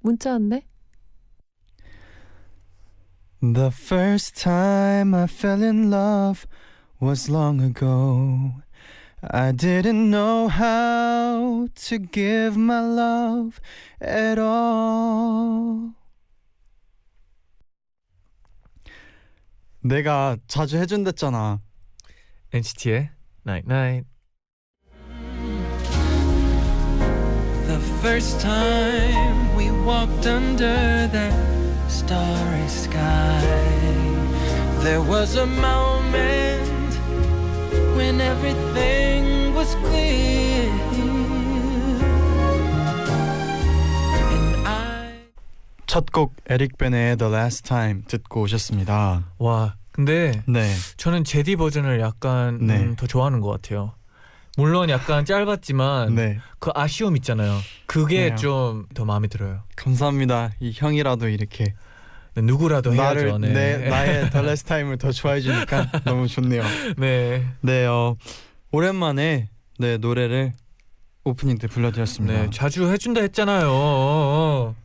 문자 왔네. The first time I fell in love was long ago. I didn't know how to give my love at all. 내가 자주 해준댔잖아. NCT의 Night Night. The first time we walked under that starry sky, there was a moment when everything was clear. And I 첫곡 에릭 벤의 The Last Time 듣고 오셨습니다. 와, 근데 네. 저는 제디 버전을 약간 네. 음, 더 좋아하는 것 같아요. 물론 약간 짧았지만 네. 그 아쉬움 있잖아요. 그게 네. 좀더 마음에 들어요. 감사합니다. 이 형이라도 이렇게 네, 누구라도 나를 해야죠. 네. 내 나의 The Last Time을 더 좋아해 주니까 너무 좋네요. 네. 네, 어, 오랜만에 네 노래를 오프닝 때 불러드렸습니다. 네, 자주 해준다 했잖아요.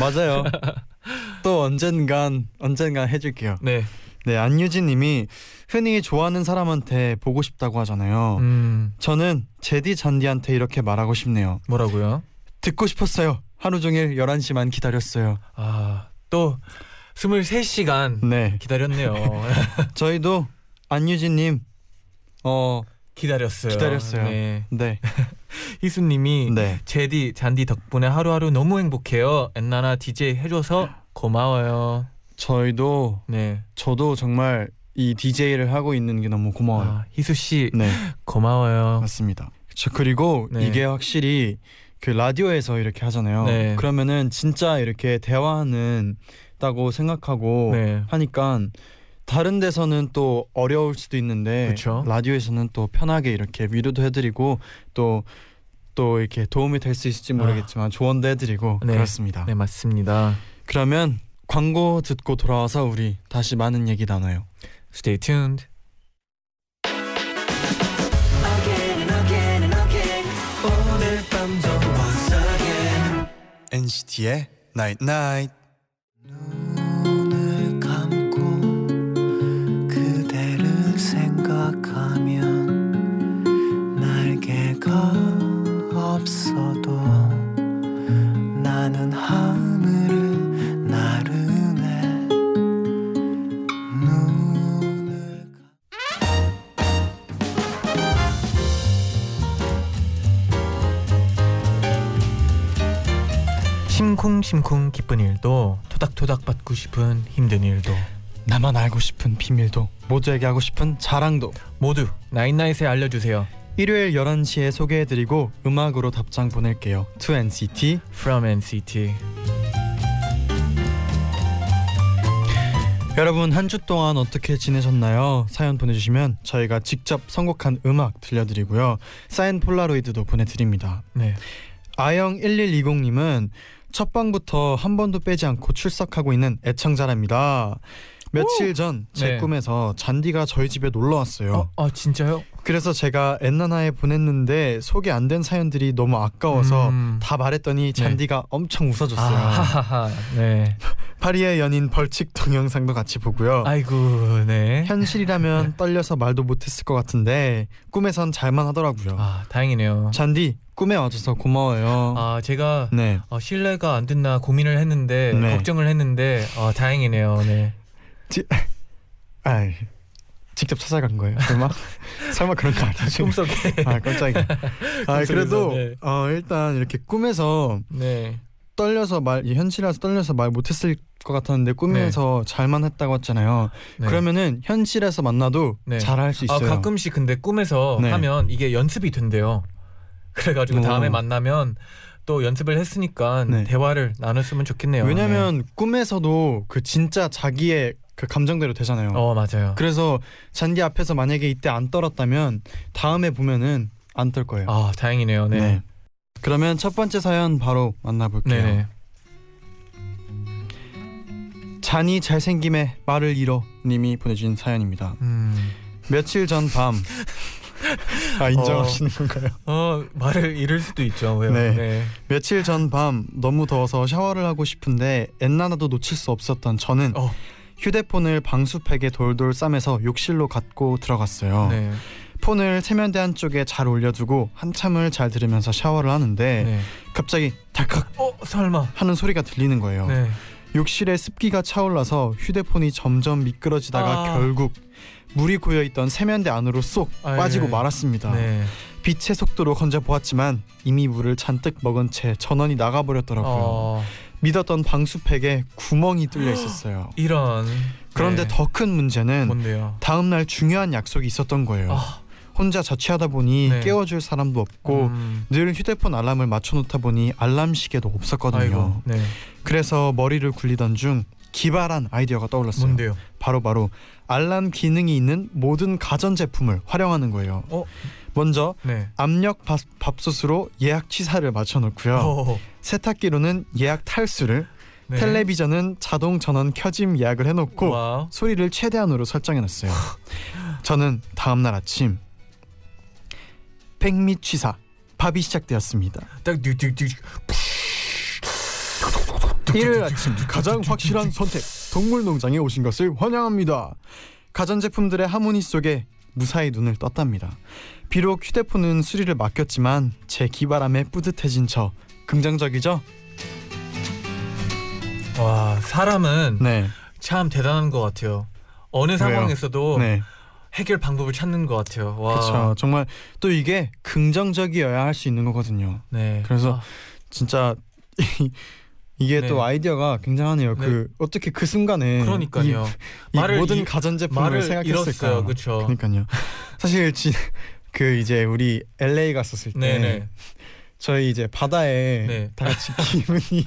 맞아요. 또 언젠간 언젠간 해줄게요. 네. 네, 안유진 님이 흔히 좋아하는 사람한테 보고 싶다고 하잖아요. 음, 저는 제디 잔디한테 이렇게 말하고 싶네요. 뭐라고요? 듣고 싶었어요. 하루 종일 11시만 기다렸어요. 아, 또 23시간 네, 기다렸네요. 저희도 안유진 님 어, 기다렸어요. 기다렸어요. 네. 네, 희수님이 네. 제디 잔디 덕분에 하루하루 너무 행복해요. 엔나나 DJ 해줘서 고마워요. 저희도 네. 저도 정말 이 DJ를 하고 있는 게 너무 고마워요. 아, 희수 씨 네. 고마워요. 맞습니다. 저 그리고 네. 이게 확실히 그 라디오에서 이렇게 하잖아요. 네. 그러면은 진짜 이렇게 대화하는 다고 생각하고 네. 하니까 다른 데서는 또 어려울 수도 있는데 그쵸. 라디오에서는 또 편하게 이렇게 위로도 해드리고 또또 이렇게 도움이 될 수 있을지 모르겠지만 조언도 해드리고 네. 그렇습니다. 네, 맞습니다. 그러면 광고 듣고 돌아와서 우리 다시 많은 얘기 나눠요. Stay tuned. NCT의 Night Night. 심쿵심쿵 기쁜 일도 토닥토닥 받고 싶은 힘든 일도 나만 알고 싶은 비밀도 모두에게 하고 싶은 자랑도 모두 나인나잇에 알려주세요. 일요일 11시에 소개해드리고 음악으로 답장 보낼게요. To NCT From NCT. 여러분 한 주 동안 어떻게 지내셨나요? 사연 보내주시면 저희가 직접 선곡한 음악 들려드리고요. 사인 폴라로이드도 보내드립니다. 네. 아영 1120님은 첫 방부터 한 번도 빼지 않고 출석하고 있는 애청자랍니다. 며칠 전 제 네. 꿈에서 잔디가 저희 집에 놀러 왔어요. 어, 아 진짜요? 그래서 제가 엔나나에 보냈는데 소개 안 된 사연들이 너무 아까워서 음. 다 말했더니 잔디가 엄청 아, 웃어줬어요. 하하하. 네. 파리의 연인 벌칙 동영상도 같이 보고요. 아이고, 네. 현실이라면 떨려서 말도 못했을 것 같은데 꿈에선 잘만 하더라고요. 아, 다행이네요. 잔디 꿈에 와줘서 고마워요. 아, 제가 네. 어, 신뢰가 안 됐나 고민을 했는데 네. 걱정을 했는데 어, 다행이네요. 네. 아 직접 찾아간 거예요. 설마 설마 그런 거 아니죠? 꿈속에. 아 깜짝이야. 아 그래도 네. 어 일단 이렇게 꿈에서 네. 떨려서 말이 현실에서 떨려서 말 못했을 것 같았는데 꿈에서 잘만 했다고 했잖아요. 네. 그러면은 현실에서 만나도 네. 잘할 수 아, 있어요. 가끔씩 근데 꿈에서 네. 하면 이게 연습이 된대요. 그래가지고 오. 다음에 만나면 또 연습을 했으니까 네. 대화를 나눴으면 좋겠네요. 왜냐면 꿈에서도 그 진짜 자기의 그 감정대로 되잖아요. 네. 어 맞아요. 그래서 잔디 앞에서 만약에 이때 안 떨었다면 다음에 보면은 안 떨 거예요. 아 다행이네요. 네. 그러면 첫 번째 사연 바로 만나볼게요. 네네. 잔이 잘생김에 말을 잃어 님이 보내주신 사연입니다. 음. 며칠 전 밤. 아 인정하시는 건가요? 어 말을 잃을 수도 있죠. 왜요? 네. 네. 며칠 전 밤 너무 더워서 샤워를 하고 싶은데 엔나나도 놓칠 수 없었던 저는 어. 휴대폰을 방수팩에 돌돌 싸매서 욕실로 갖고 들어갔어요. 네. 폰을 세면대 한쪽에 잘 올려두고 한참을 잘 들으면서 샤워를 하는데 네. 갑자기 달칵 어 설마. 하는 소리가 들리는 거예요. 네. 욕실에 습기가 차올라서 휴대폰이 점점 미끄러지다가 아. 결국 물이 고여 있던 세면대 안으로 쏙 아, 빠지고 예. 말았습니다. 네. 빛의 속도로 건져 보았지만 이미 물을 잔뜩 먹은 채 전원이 나가버렸더라고요. 어 믿었던 방수팩에 구멍이 뚫려 있었어요. 이런. 그런데 네. 더큰 문제는 뭔데요? 다음 날 중요한 약속이 있었던 거예요. 아. 혼자 자취하다 보니 네. 깨워줄 사람도 없고 음. 늘 휴대폰 알람을 맞춰놓다 보니 알람 시계도 없었거든요. 네. 그래서 머리를 굴리던 중 기발한 아이디어가 떠올랐어요. 뭔데요? 바로 바로 알람 기능이 있는 모든 가전 제품을 활용하는 거예요. 어? 먼저 네. 압력 밥, 밥솥으로 예약 취사를 맞춰놓고요. 어. 세탁기로는 예약 탈수를, 네. 텔레비전은 자동 전원 켜짐 예약을 해놓고 와우. 소리를 최대한으로 설정해놨어요. 저는 다음 날 아침 백미 취사 밥이 시작되었습니다. 일요일 아침 가장 확실한 선택 동물농장에 오신 것을 환영합니다. 가전제품들의 하모니 속에 무사히 눈을 떴답니다. 비록 휴대폰은 수리를 맡겼지만 제 기발함에 뿌듯해진 저 긍정적이죠? 와 사람은 네, 참 대단한 것 같아요. 어느 상황에서도 네, 해결 방법을 찾는 것 같아요. 와. 그렇죠. 정말 또 이게 긍정적이어야 할 수 있는 거거든요. 네. 그래서 아, 진짜 이게 네. 또 아이디어가 굉장하네요. 네. 그 어떻게 그 순간에 그러니까요. 이, 이 말을 모든 이- 가전제품을 말을 생각했을까? 그렇죠. 그러니까요. 사실 지, 그 이제 우리 LA 갔었을 때 네네. 저희 이제 바다에 네. 다 같이 기분이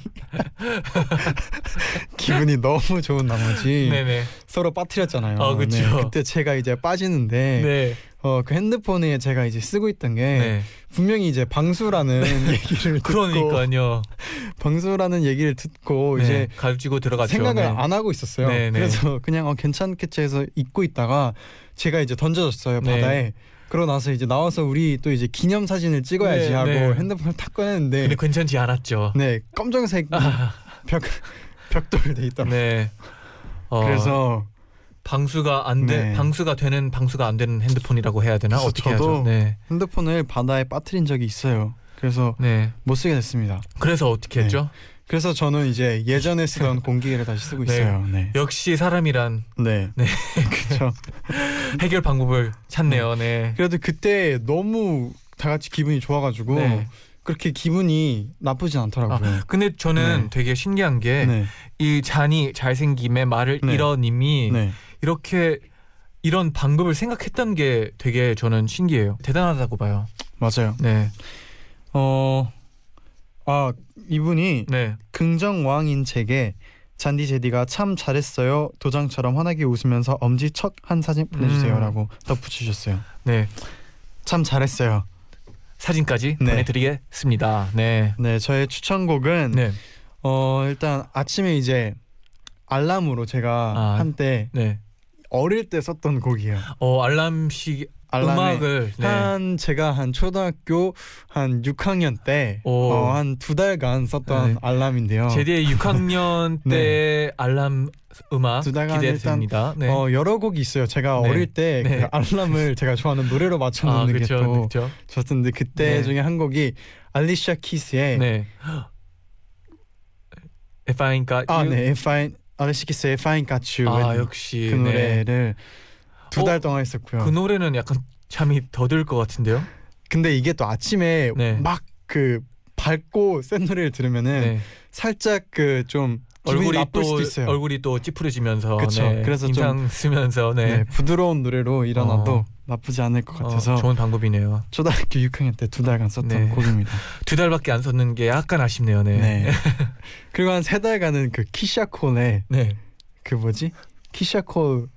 기분이 너무 좋은 나머지 네네. 서로 빠뜨렸잖아요. 어. 네, 그때 제가 이제 빠지는데 네. 어, 그 핸드폰에 제가 이제 쓰고 있던 게 네. 분명히 이제 방수라는 얘기를 듣고 그러니까요. 방수라는 얘기를 듣고 네. 이제 가지고 들어갔죠. 생각을 네. 안 하고 있었어요. 네, 네. 그래서 그냥 어, 괜찮겠지 해서 잊고 있다가 제가 이제 던져졌어요 네. 바다에. 그러고 나서 이제 나와서 우리 또 이제 기념 사진을 찍어야지 네, 하고 네. 핸드폰을 탁 꺼냈는데 근데 괜찮지 않았죠. 네 검정색 아, 벽 벽돌 돼 있더라고. 요 네. 어, 그래서 방수가 안 돼. 네. 방수가 되는 방수가 안 되는 핸드폰이라고 해야 되나? 그래서 어떻게 하죠? 네. 핸드폰을 바다에 빠뜨린 적이 있어요. 그래서 네. 못 쓰게 됐습니다. 그래서 어떻게 네. 했죠? 그래서 저는 이제 예전에 쓰던 공기계를 다시 쓰고 네. 있어요. 네. 역시 사람이란 네. 네. 그렇죠. 해결 방법을 찾네요. 네. 그래도 그때 너무 다 같이 기분이 좋아가지고 네. 그렇게 기분이 나쁘진 않더라고요. 근데 저는 네. 되게 신기한 게이 네. 잔이 잘생김에 말을 네. 잃어님이 네. 이렇게 이런 방법을 생각했던 게 되게 저는 신기해요. 대단하다고 봐요. 맞아요. 네, 어, 아 이분이 네, 긍정왕인 책에 잔디 제디가 참 잘했어요. 도장처럼 환하게 웃으면서 엄지 척 한 사진 보내주세요라고 덧붙이셨어요. 네. 참 잘했어요. 사진까지 네. 보내드리겠습니다. 네, 네, 저의 추천곡은 네, 어 일단 아침에 이제 알람으로 제가 아. 한때 네. 어릴 때 썼던 곡이에요. 어 알람식 음악을 네. 한 제가 한 초등학교 한 6학년 때 오. 어, 한두 달간 썼던 네. 알람인데요. 제디의 6학년 네. 때 알람 음악 두 달간 기대됩니다. 네. 어 여러 곡이 있어요. 제가 네. 어릴 때 네. 그 알람을 제가 좋아하는 노래로 맞춰 아 놓는 그렇죠, 게또. 좋았는데 그때 네. 중에 한 곡이 알리샤 키스의 네. If I ain't got 아 you. 네, If I 알리샤 키스의 If I Ain't Got You 아 역시 그 네. 노래를 두달 어, 동안 했었고요. 그 노래는 약간 잠이 더 들 것 같은데요. 근데 이게 또 아침에 네. 막그 밝고 센 노래를 들으면은 네. 살짝 그 좀 얼굴이 또. 얼굴이 또 찌푸려지면서 그쵸. 네, 그래서 좀- 쓰면서 네, 네. 부드러운 노래로 일어나도 어. 나쁘지 않을 것 어, 같아서 좋은 방법이네요. 초등학교 6학년 때 두 달간 썼던 네. 곡입니다. 두 달밖에 안 썼는 게 약간 아쉽네요. 네. 네. 그리고 한 세 달간은 그 키샤콜의 네. 그 뭐지? 키샤콜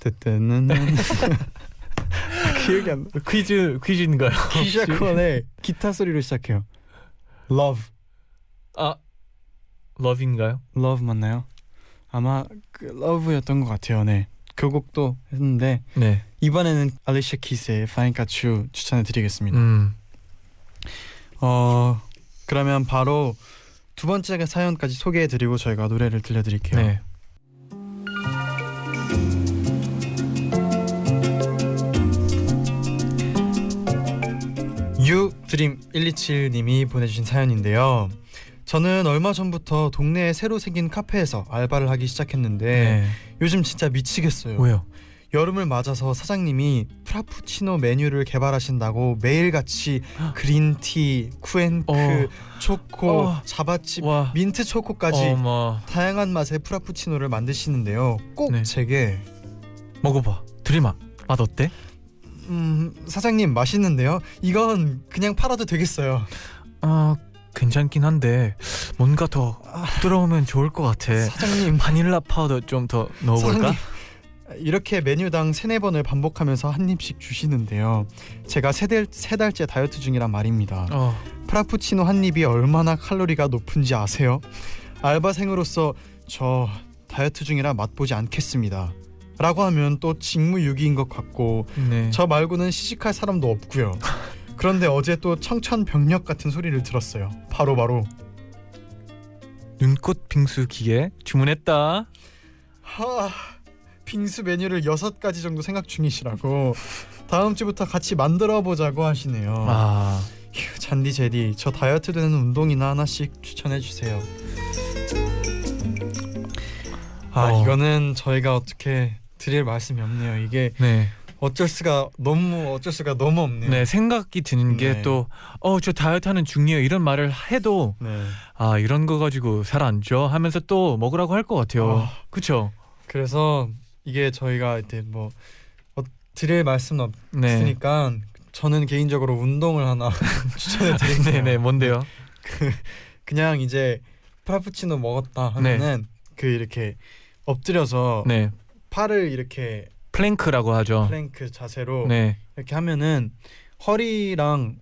때때는 기억이 안 나. 퀴즈 퀴즈인가요? 키샤콜의 기타 소리로 시작해요. Love, 아 러브인가요? Love 맞나요? 아마 그 Love였던 것 같아요. 네. 그 곡도 했는데 네. 이번에는 알리샤 키스의 Fine Got You 추천해드리겠습니다. 음. 어 그러면 바로 두 번째 사연까지 소개해드리고 저희가 노래를 들려드릴게요. 네. 유드림 127님이 보내주신 사연인데요. 저는 얼마 전부터 동네에 새로 생긴 카페에서 알바를 하기 시작했는데 네. 요즘 진짜 미치겠어요. 왜요? 여름을 맞아서 사장님이 프라푸치노 메뉴를 개발하신다고 매일같이 green tea, 쿠앤크, 어. 초코, 어. java chip, 와. 민트 초코까지 어머. 다양한 맛의 프라푸치노를 만드시는데요. 꼭 네. 제게 먹어봐. 드림아. 맛 어때? 음, 사장님 맛있는데요. 이건 그냥 팔아도 되겠어요. 아 괜찮긴 한데 뭔가 더 부드러우면 좋을 것 같아. 사장님 바닐라 파우더 좀 더 넣어볼까? 사장님, 이렇게 메뉴당 세네 번을 반복하면서 한 입씩 주시는데요. 제가 세, 달, 세 달째 다이어트 중이란 말입니다. 어. 프라푸치노 한 입이 얼마나 칼로리가 높은지 아세요? 알바생으로서 저 다이어트 중이라 맛보지 않겠습니다. 라고 하면 또 직무유기인 것 같고 네. 저 말고는 시식할 사람도 없고요. 그런데 어제 또 청천벽력 같은 소리를 들었어요. 바로 바로 눈꽃 빙수 기계 주문했다. 하 빙수 메뉴를 여섯 가지 정도 생각 중이시라고 다음 주부터 같이 만들어 보자고 하시네요. 아 휴, 잔디 제디 저 다이어트 되는 운동이나 하나씩 추천해 주세요. 아 어. 이거는 저희가 어떻게 드릴 말씀이 없네요. 이게 네. 어쩔 수가 너무 어쩔 수가 너무 없네요. 네 생각이 드는 네. 게또 어 저 다이어트 하는 중이에요 이런 말을 해도 네. 아 이런 거 가지고 살 안 쪄 하면서 또 먹으라고 할 것 같아요. 아. 그렇죠? 그래서 이게 저희가 이제 뭐 어, 드릴 말씀은 네. 없으니까 저는 개인적으로 운동을 하나 추천해 드릴게요. 네네 뭔데요? 그냥 이제 프라푸치노 먹었다 하면은 그 이렇게 엎드려서 네 팔을 이렇게 plank라고 하죠. 플랭크 자세로 네. 이렇게 하면은 허리랑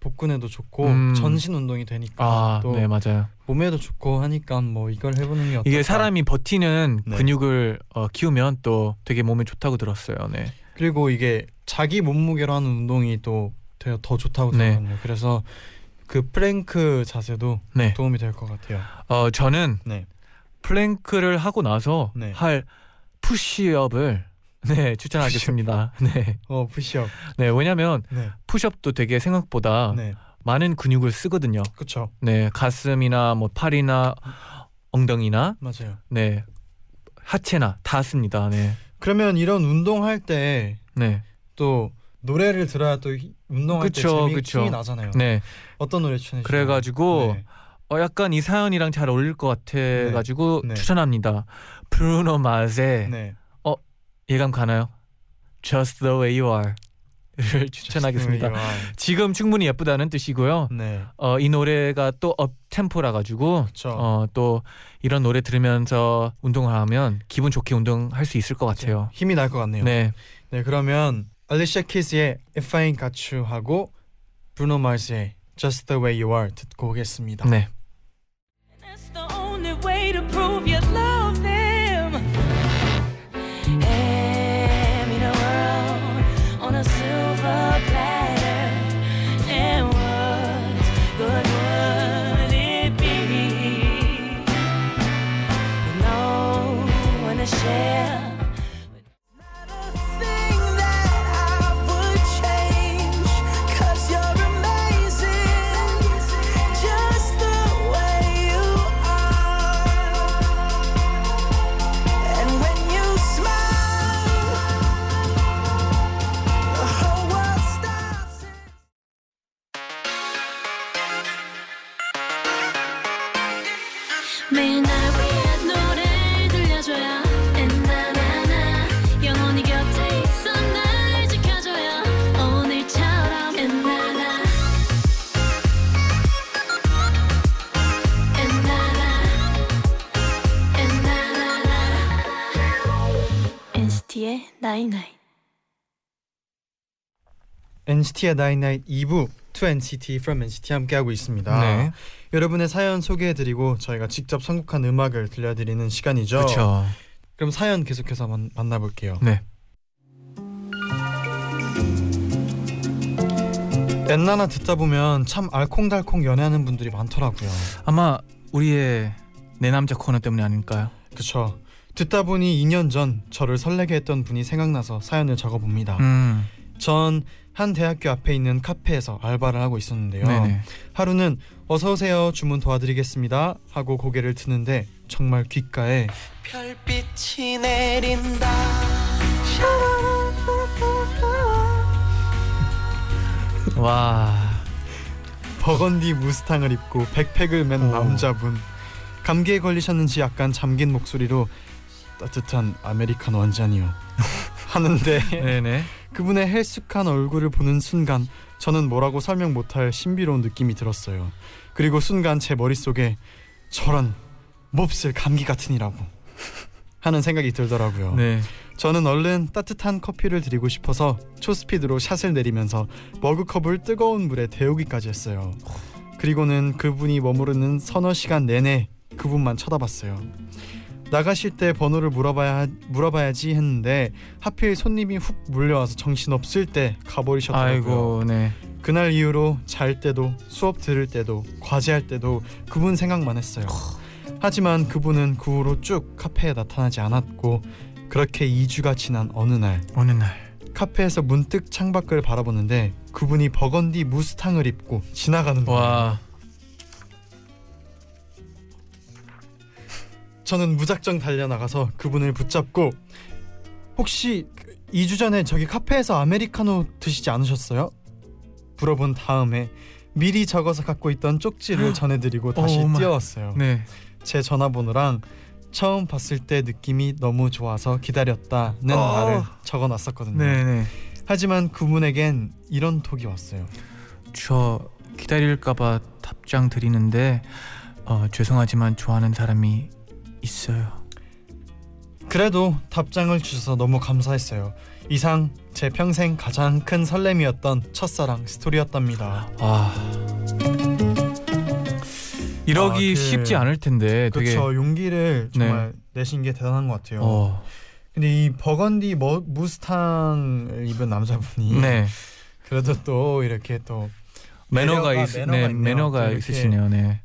복근에도 좋고 음. 전신 운동이 되니까 아, 또 네 맞아요. 몸에도 좋고 하니까 뭐 이걸 해보는 게 어떨까? 이게 사람이 버티는 네. 근육을 어, 키우면 또 되게 몸에 좋다고 들었어요. 네. 그리고 이게 자기 몸무게로 하는 운동이 또 되게 더 좋다고 네. 들었거든요. 그래서 그 플랭크 자세도 네. 도움이 될 것 같아요. 어 저는 네. plank를 하고 나서 네. 할 푸시업을 네 추천하겠습니다. 네. 어 푸시업. 네 왜냐면 네. 푸시업도 되게 생각보다 네. 많은 근육을 쓰거든요. 그렇죠. 네 가슴이나 뭐 팔이나 엉덩이나 맞아요. 네 하체나 다 씁니다. 네. 그러면 이런 운동할 때또 네. 노래를 들어야 또 히- 운동할 그쵸, 때 재미. 힘이 나잖아요. 네. 어떤 노래 추천해 주세요? 그래 가지고 네. 어 약간 이 사연이랑 잘 어울릴 것 같아 가지고 네. 추천합니다. 브루노 마스의 네. 예감 가나요? Just the way you are를 추천하겠습니다. 지금 충분히 예쁘다는 뜻이고요. 네. 어, 이 노래가 또 up tempo라 가지고. 어, 또 이런 노래 들으면서 운동을 하면 기분 좋게 운동할 수 있을 것 같아요. 힘이 날 것 같네요. 네. 네, 그러면 알리샤 키스의 If I Ain't Got You 하고 브루노 마스의 Just the Way You Are 듣고 오겠습니다. 네. night night. NCT의 나인나잇 2부 2NCT from NCT 함께하고 있습니다. 네. 여러분의 사연 소개해드리고 저희가 직접 선곡한 음악을 들려드리는 시간이죠. 그렇죠. 그럼 사연 계속해서 만, 만나볼게요. 네. 엔나나 듣다 보면 참 알콩달콩 연애하는 분들이 많더라고요. 아마 우리의 내 남자 코너 때문이 아닐까요? 그쵸. 듣다 보니 2년 전 저를 설레게 했던 분이 생각나서 사연을 적어봅니다. 음. 전한 대학교 앞에 있는 카페에서 알바를 하고 있었는데요. 네네. 하루는 어서 오세요 주문 도와드리겠습니다 하고 고개를 드는데 정말 귓가에 별빛이 내린다 와. 버건디 무스탕을 입고 백팩을 맨 오. 남자분 감기에 걸리셨는지 약간 잠긴 목소리로 따뜻한 아메리카노 한 잔이요 하는데 네네. 그분의 헬쑥한 얼굴을 보는 순간 저는 뭐라고 설명 못할 신비로운 느낌이 들었어요 그리고 순간 제 머릿속에 저런 몹쓸 감기 같으니라고 하는 생각이 들더라고요 네. 저는 얼른 따뜻한 커피를 드리고 싶어서 초스피드로 샷을 내리면서 머그컵을 뜨거운 물에 데우기까지 했어요. 그리고는 그분이 머무르는 서너 시간 내내 그분만 쳐다봤어요. 나가실 때 번호를 물어봐야 물어봐야지 했는데 하필 손님이 훅 물려와서 정신 없을 때 가버리셨더라고요. 아이고, 네. 그날 이후로 잘 때도 수업 들을 때도 과제할 때도 그분 생각만 했어요. 하지만 그분은 그 후로 쭉 카페에 나타나지 않았고 그렇게 2주가 지난 어느 날 어느 날. 카페에서 문득 창밖을 바라보는데 그분이 버건디 무스탕을 입고 지나가는 거예요. 와. 저는 무작정 달려나가서 그분을 붙잡고 혹시 2주 전에 저기 카페에서 아메리카노 드시지 않으셨어요? 물어본 다음에 미리 적어서 갖고 있던 쪽지를 전해드리고 다시 오. 뛰어왔어요. 네. 제 전화번호랑 처음 봤을 때 느낌이 너무 좋아서 기다렸다는 어. 말을 적어놨었거든요. 네네. 하지만 그분에겐 이런 톡이 왔어요. 저 기다릴까봐 답장 드리는데 어, 죄송하지만 좋아하는 사람이 있어요. 그래도 답장을 주셔서 너무 감사했어요. 이상 제 평생 가장 큰 설렘이었던 첫사랑 스토리였답니다. 아. 이러기 아, 그- 쉽지 않을 텐데 되게 그렇죠. 용기를 정말 내신 게 대단한 것 같아요. 어. 근데 이 버건디 머, 무스탕을 입은 남자분이 네. 그래도 또 이렇게 또 매너가 매너가- 있, 매너가 네. 매너가 있으시네요. 네.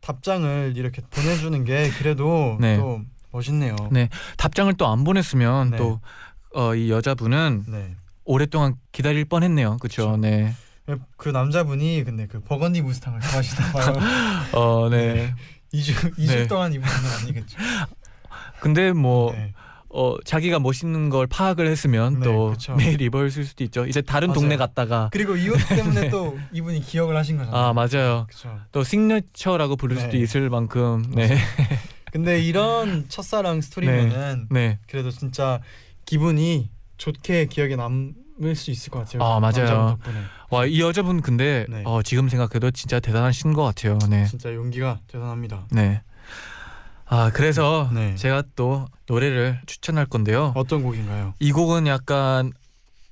답장을 이렇게 보내주는 게 그래도 네. 또 멋있네요. 네. 답장을 또 안 보냈으면 네. 또 어, 이 여자분은 네. 오랫동안 기다릴 뻔했네요. 그렇죠. 네. 그 남자분이 근데 그 버건디 무스탕을 좋아하시나 봐요. 어, 네. 2주 2주 네. 동안 입은 건 아니겠죠. 근데 뭐 네. 어, 자기가 멋있는 걸 파악을 했으면 네, 또 그쵸. 매일 입었을 수도 있죠. 이제 다른 맞아요. 동네 갔다가 그리고 이 옷 때문에 또 이분이 기억을 하신 거잖아요. 아 맞아요. 그렇죠. 또 시그니처라고 부를 수도 네. 있을 만큼 네, 근데 이런 첫사랑 스토리면은 네, 그래도 진짜 기분이 좋게 기억에 남을 수 있을 것 같아요. 아, 맞아요. 와 이 여자분 근데 네. 어, 지금 생각해도 진짜 대단하신 것 같아요. 네, 진짜 용기가 대단합니다. 네. 아 그래서 네. 제가 또 노래를 추천할 건데요. 어떤 곡인가요? 이 곡은 약간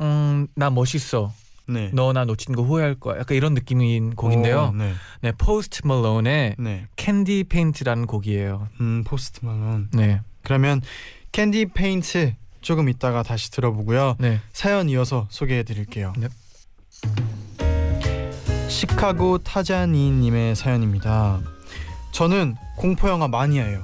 음나 멋있어. 네. 너나 놓친 거 후회할 거야. 약간 이런 느낌인 곡인데요. 오, 네. 네, 포스트 멀론의 네. Candy Paint라는 곡이에요. 음 포스트 말론. 네, 그러면 Candy Paint 조금 이따가 다시 들어보고요. 네, 사연 이어서 소개해 드릴게요. 네. 시카고 타자기 님의 사연입니다. 저는 공포 영화 마니아예요.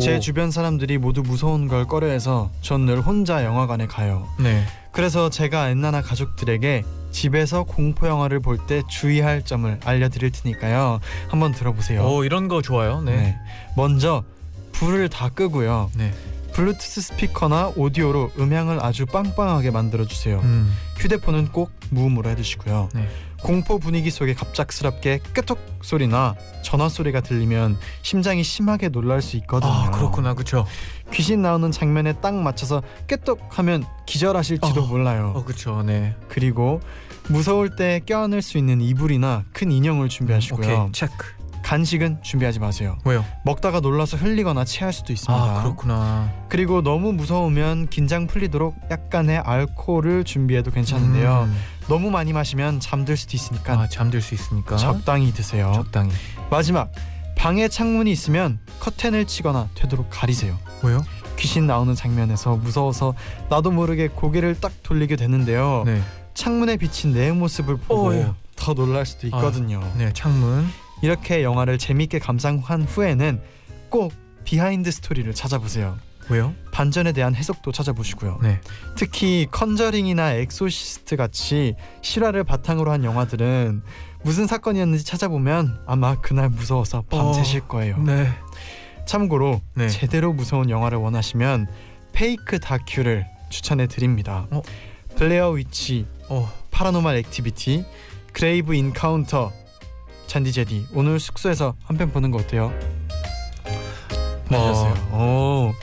제 오. 주변 사람들이 모두 무서운 걸 꺼려해서 전 늘 혼자 영화관에 가요. 네, 그래서 제가 엔나나 가족들에게 집에서 공포 영화를 볼 때 주의할 점을 알려드릴 테니까요. 한번 들어보세요. 오 이런 거 좋아요. 네, 네. 먼저 불을 다 끄고요. 네, 블루투스 스피커나 오디오로 음향을 아주 빵빵하게 만들어 주세요. 음, 휴대폰은 꼭 무음으로 해두시고요. 네. 공포 분위기 속에 갑작스럽게 끄톡 소리나 전화 소리가 들리면 심장이 심하게 놀랄 수 있거든요. 아 그렇구나, 그렇죠. 귀신 나오는 장면에 딱 맞춰서 끄톡하면 기절하실지도 어, 몰라요. 어 그렇죠, 네. 그리고 무서울 때 껴안을 수 있는 이불이나 큰 인형을 준비하시고요. 오케이, 체크. 간식은 준비하지 마세요. 왜요? 먹다가 놀라서 흘리거나 체할 수도 있습니다. 아 그렇구나. 그리고 너무 무서우면 긴장 풀리도록 약간의 알코올을 준비해도 괜찮은데요. 음. 너무 많이 마시면 잠들 수도 있으니까 아 잠들 수 있으니까 적당히 드세요. 적당히. 마지막 방에 창문이 있으면 커튼을 치거나 되도록 가리세요. 왜요? 귀신 나오는 장면에서 무서워서 나도 모르게 고개를 딱 돌리게 되는데요. 네. 창문에 비친 내 모습을 보고 어, 예. 더 놀랄 수도 있거든요. 네 창문. 이렇게 영화를 재밌게 감상한 후에는 꼭 behind story를 찾아보세요. 왜요? 반전에 대한 해석도 찾아보시고요. 네. 특히 컨저링이나 엑소시스트 같이 실화를 바탕으로 한 영화들은 무슨 사건이었는지 찾아보면 아마 그날 무서워서 밤새실 거예요. 네. 참고로 네. 제대로 무서운 영화를 원하시면 fake 다큐를 추천해 드립니다. 어? 블레어 위치, 어. 파라노말 액티비티, 그레이브 인카운터, 잔디 제디 오늘 숙소에서 한 편 보는 거 어때요? 맞았어요. 오,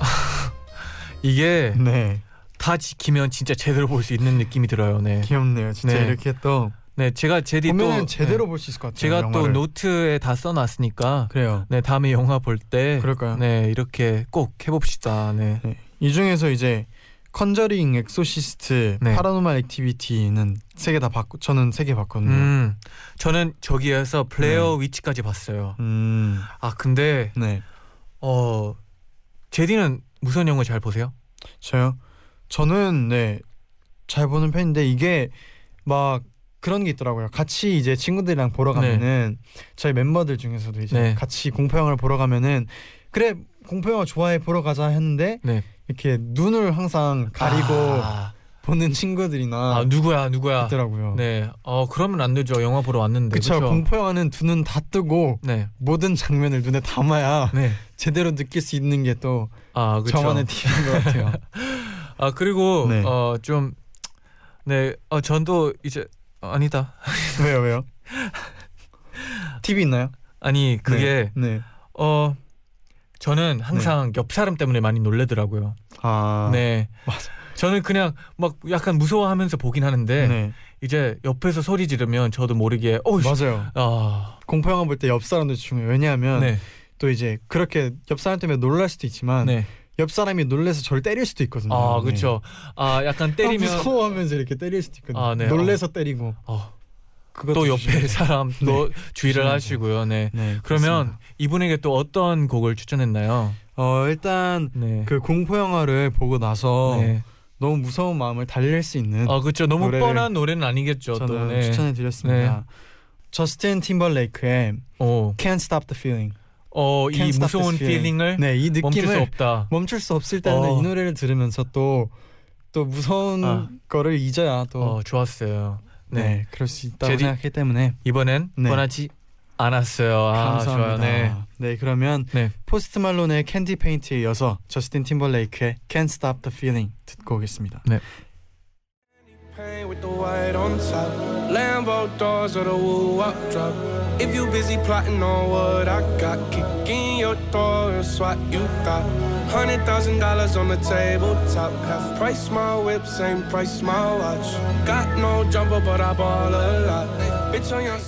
이게 네, 다 지키면 진짜 제대로 볼 수 있는 느낌이 들어요. 네. 귀엽네요. 진짜 네. 이렇게 또 네 제가 제디 또 제대로 네. 볼수 있을 것 같아요. 제가 또 영화를. 노트에 다 써놨으니까 그래요. 네 다음에 영화 볼 때 그럴까요? 네 이렇게 꼭 해봅시다. 네. 네. 이 중에서 이제 컨저링, 엑소시스트, 네. 파라노말 액티비티는 세 개 다 봤고 저는 세 개 봤거든요. 음 저는 저기에서 블레어 위치까지 봤어요. 음, 아 근데 네. 어 제디는 무서운 영화 잘 보세요? 저요? 저는 네 잘 보는 편인데 이게 막 그런 게 있더라고요. 같이 이제 친구들이랑 보러 가면은 저희 멤버들 중에서도 이제 네. 같이 공포 영화를 보러 가면은 그래 공포 영화 좋아해 보러 가자 했는데 네. 이렇게 눈을 항상 가리고 아, 보는 친구들이나 아 누구야 누구야? 있더라고요. 네. 어 그러면 안 되죠. 영화 보러 왔는데. 그쵸 그쵸? 공포 영화는 두 눈 다 뜨고 네. 모든 장면을 눈에 담아야 네. 제대로 느낄 수 있는 게또 아 그렇죠. 저만의 팁인 것 같아요. 아 그리고 네. 어좀 네. 어 전도 이제 어, 아니다. 왜요 왜요? 팁이 있나요? 아니 그게 네. 네. 어 저는 항상 옆 사람 때문에 많이 놀래더라고요. 아 네. 맞아. 저는 그냥 막 약간 무서워하면서 보긴 하는데 네. 이제 옆에서 소리 지르면 저도 모르게 어 맞아요. 아. 공포 영화 볼 때 옆 사람도 중요해요. 왜냐하면 네. 또 이제 그렇게 옆 사람 때문에 놀랄 수도 있지만 네. 옆 사람이 놀래서 저를 때릴 수도 있거든요. 아, 네. 그렇죠. 아, 약간 때리면 아, 무서워하면서 이렇게 때릴 수도 있거든요. 아, 네. 놀래서 때리고 어, 그것도 또 옆에. 사람 또 주위를 조심해야 하시고요. 네. 네. 그러면 그렇습니다. 이분에게 또 어떤 곡을 추천했나요? 어 일단 네. 그 공포 영화를 보고 나서 네. 너무 무서운 마음을 달랠 수 있는 아, 그렇죠. 너무 뻔한 노래는 아니겠죠. 또. 저는 네. 추천해 드렸습니다. 저스틴 팀벌레이크의 어. Can't Stop the Feeling. 어, 이 무서운 Feeling. feeling을 네, 이 멈출 수 느낌을 없다. 멈출 수 없을 때는 어. 이 노래를 들으면서 또 또 무서운 아. 거를 잊어야 또 어, 좋았어요. 네. 네. 그럴 수 있다고 제디- 생각했기 때문에 이번엔 네. 뻔하지 않았어요. 아, 감사합니다. 좋아요. 네. 네, 그러면 네. 포스트 말론의 Candy Paint에 이어서 저스틴 팀벌레이크의 Can't Stop the Feeling 듣고 오겠습니다. Paint with the white on top. Lambo doors or the oo-wop drop. If you busy plotting on what I got, kick in your door swat you got. Hundred thousand dollars on the tabletop. Half price my whip, same price my watch. Got no jumper, but I ball a lot. Bitch on your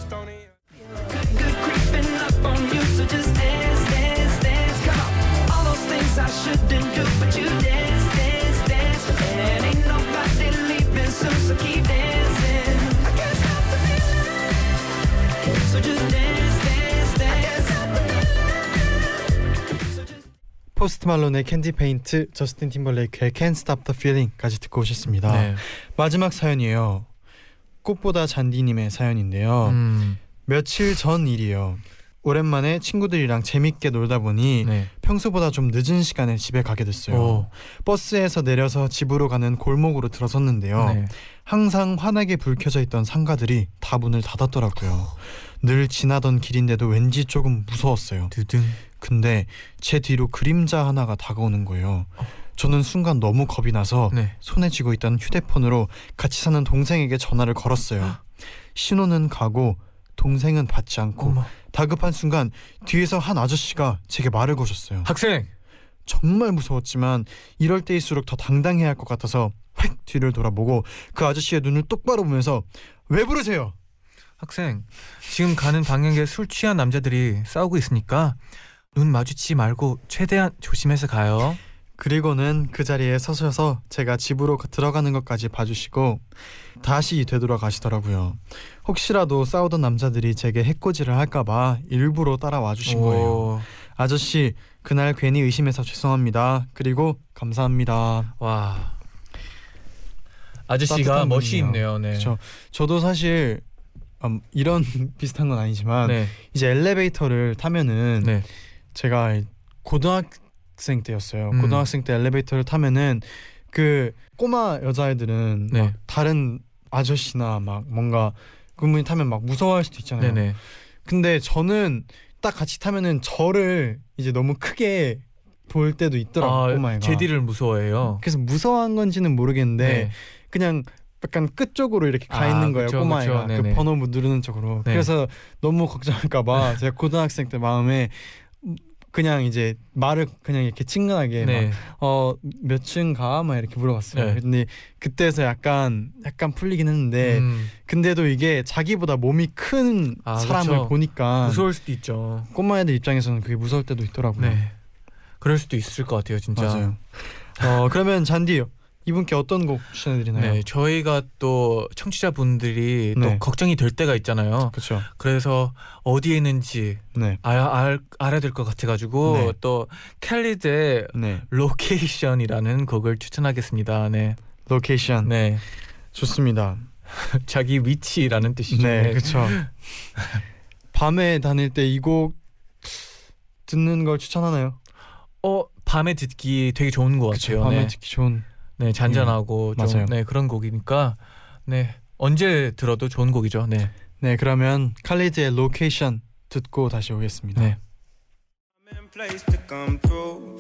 포스트 말론의 캔디 페인트, 저스틴 팀벌레이크의 Can't Stop the Feeling까지 듣고 오셨습니다. 네. 마지막 사연이에요. 꽃보다 잔디님의 사연인데요. 음. 며칠 전 일이에요. 오랜만에 친구들이랑 재밌게 놀다 보니 네. 평소보다 좀 늦은 시간에 집에 가게 됐어요. 오. 버스에서 내려서 집으로 가는 골목으로 들어섰는데요. 네. 항상 환하게 불 켜져 있던 상가들이 다 문을 닫았더라고요. 늘 지나던 길인데도 왠지 조금 무서웠어요. 두둥. 근데 제 뒤로 그림자 하나가 다가오는 거예요. 저는 순간 너무 겁이 나서 네. 손에 쥐고 있던 휴대폰으로 같이 사는 동생에게 전화를 걸었어요. 신호는 가고 동생은 받지 않고 어머. 다급한 순간 뒤에서 한 아저씨가 제게 말을 거셨어요. 학생. 정말 무서웠지만 이럴 때일수록 더 당당해야 할 것 같아서 획 뒤를 돌아보고 그 아저씨의 눈을 똑바로 보면서 왜 부르세요? 학생 지금 가는 방향에 술 취한 남자들이 싸우고 있으니까 눈 마주치지 말고 최대한 조심해서 가요. 그리고는 그 자리에 서셔서 제가 집으로 가- 들어가는 것까지 봐주시고 다시 되돌아가시더라고요. 혹시라도 싸우던 남자들이 제게 해코지를 할까봐 일부러 따라와 주신 거예요. 오, 아저씨 그날 괜히 의심해서 죄송합니다. 그리고 감사합니다. 와 아저씨가 멋이. 있네요. 네. 그렇죠. 저도 사실 음, 이런 비슷한 건 아니지만 네. 이제 엘리베이터를 타면은 네. 제가 고등학 생 때였어요. 음. 고등학생 때 엘리베이터를 타면은 그 꼬마 여자애들은 네. 막 다른 아저씨나 막 뭔가 그분이 타면 막 무서워할 수도 있잖아요. 네네. 근데 저는 딱 같이 타면은 저를 이제 너무 크게 볼 때도 있더라고요. 아. 제디를 무서워해요. 그래서 무서워한 건지는 모르겠는데 네. 그냥 약간 끝 쪽으로 이렇게 가 아, 있는 거예요 그쵸, 꼬마애가 그쵸. 그. 번호 누르는 쪽으로 네. 그래서 너무 걱정할까봐 제가 고등학생 때 마음에 그냥 이제 말을 그냥 이렇게 친근하게 네. 어몇 층 가? 막 이렇게 물어봤어요 네. 근데 그때서 약간 약간 풀리긴 했는데 음, 근데도 이게 자기보다 몸이 큰 아, 사람을 그쵸. 보니까 무서울 수도 있죠. 꼬마애들 입장에서는 그게 무서울 때도 있더라고요 네. 그럴 수도 있을 것 같아요, 진짜. 맞아요 어 그러면 잔디 이분께 어떤 곡 추천해드리나요? 네, 저희가 또 청취자분들이 네. 또 걱정이 될 때가 있잖아요. 그렇죠 그래서 어디에 있는지 네. 알, 알, 알아야 될 것 같아가지고 네. 또 캘리드의 네. 로케이션이라는 곡을 추천하겠습니다. 네, 로케이션 네, 좋습니다. 자기 위치라는 뜻이죠. 네, 그렇죠. 밤에 다닐 때 이 곡 듣는 걸 추천하나요? 어 밤에 듣기 되게 좋은 것 같아요. 밤에 네, 듣기 좋은. 네 잔잔하고 좀 맞아요. 네, 그런 곡이니까 네 언제 들어도 좋은 곡이죠. 네, 네, 그러면 칼리드의 로케이션 듣고 다시 오겠습니다. 네. I'm in place to come through.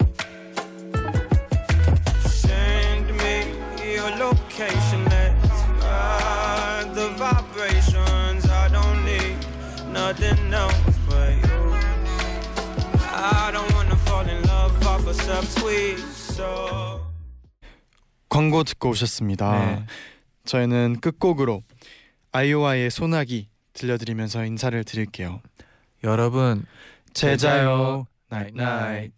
Send me your location. Let's ride the vibrations. I don't need nothing else but you. I don't wanna fall in love off a subtweet. So. 광고 듣고 오셨습니다. 네. 저희는 끝곡으로 아이오아이의 소나기 들려드리면서 인사를 드릴게요. 여러분 제자요. 나잇 나잇.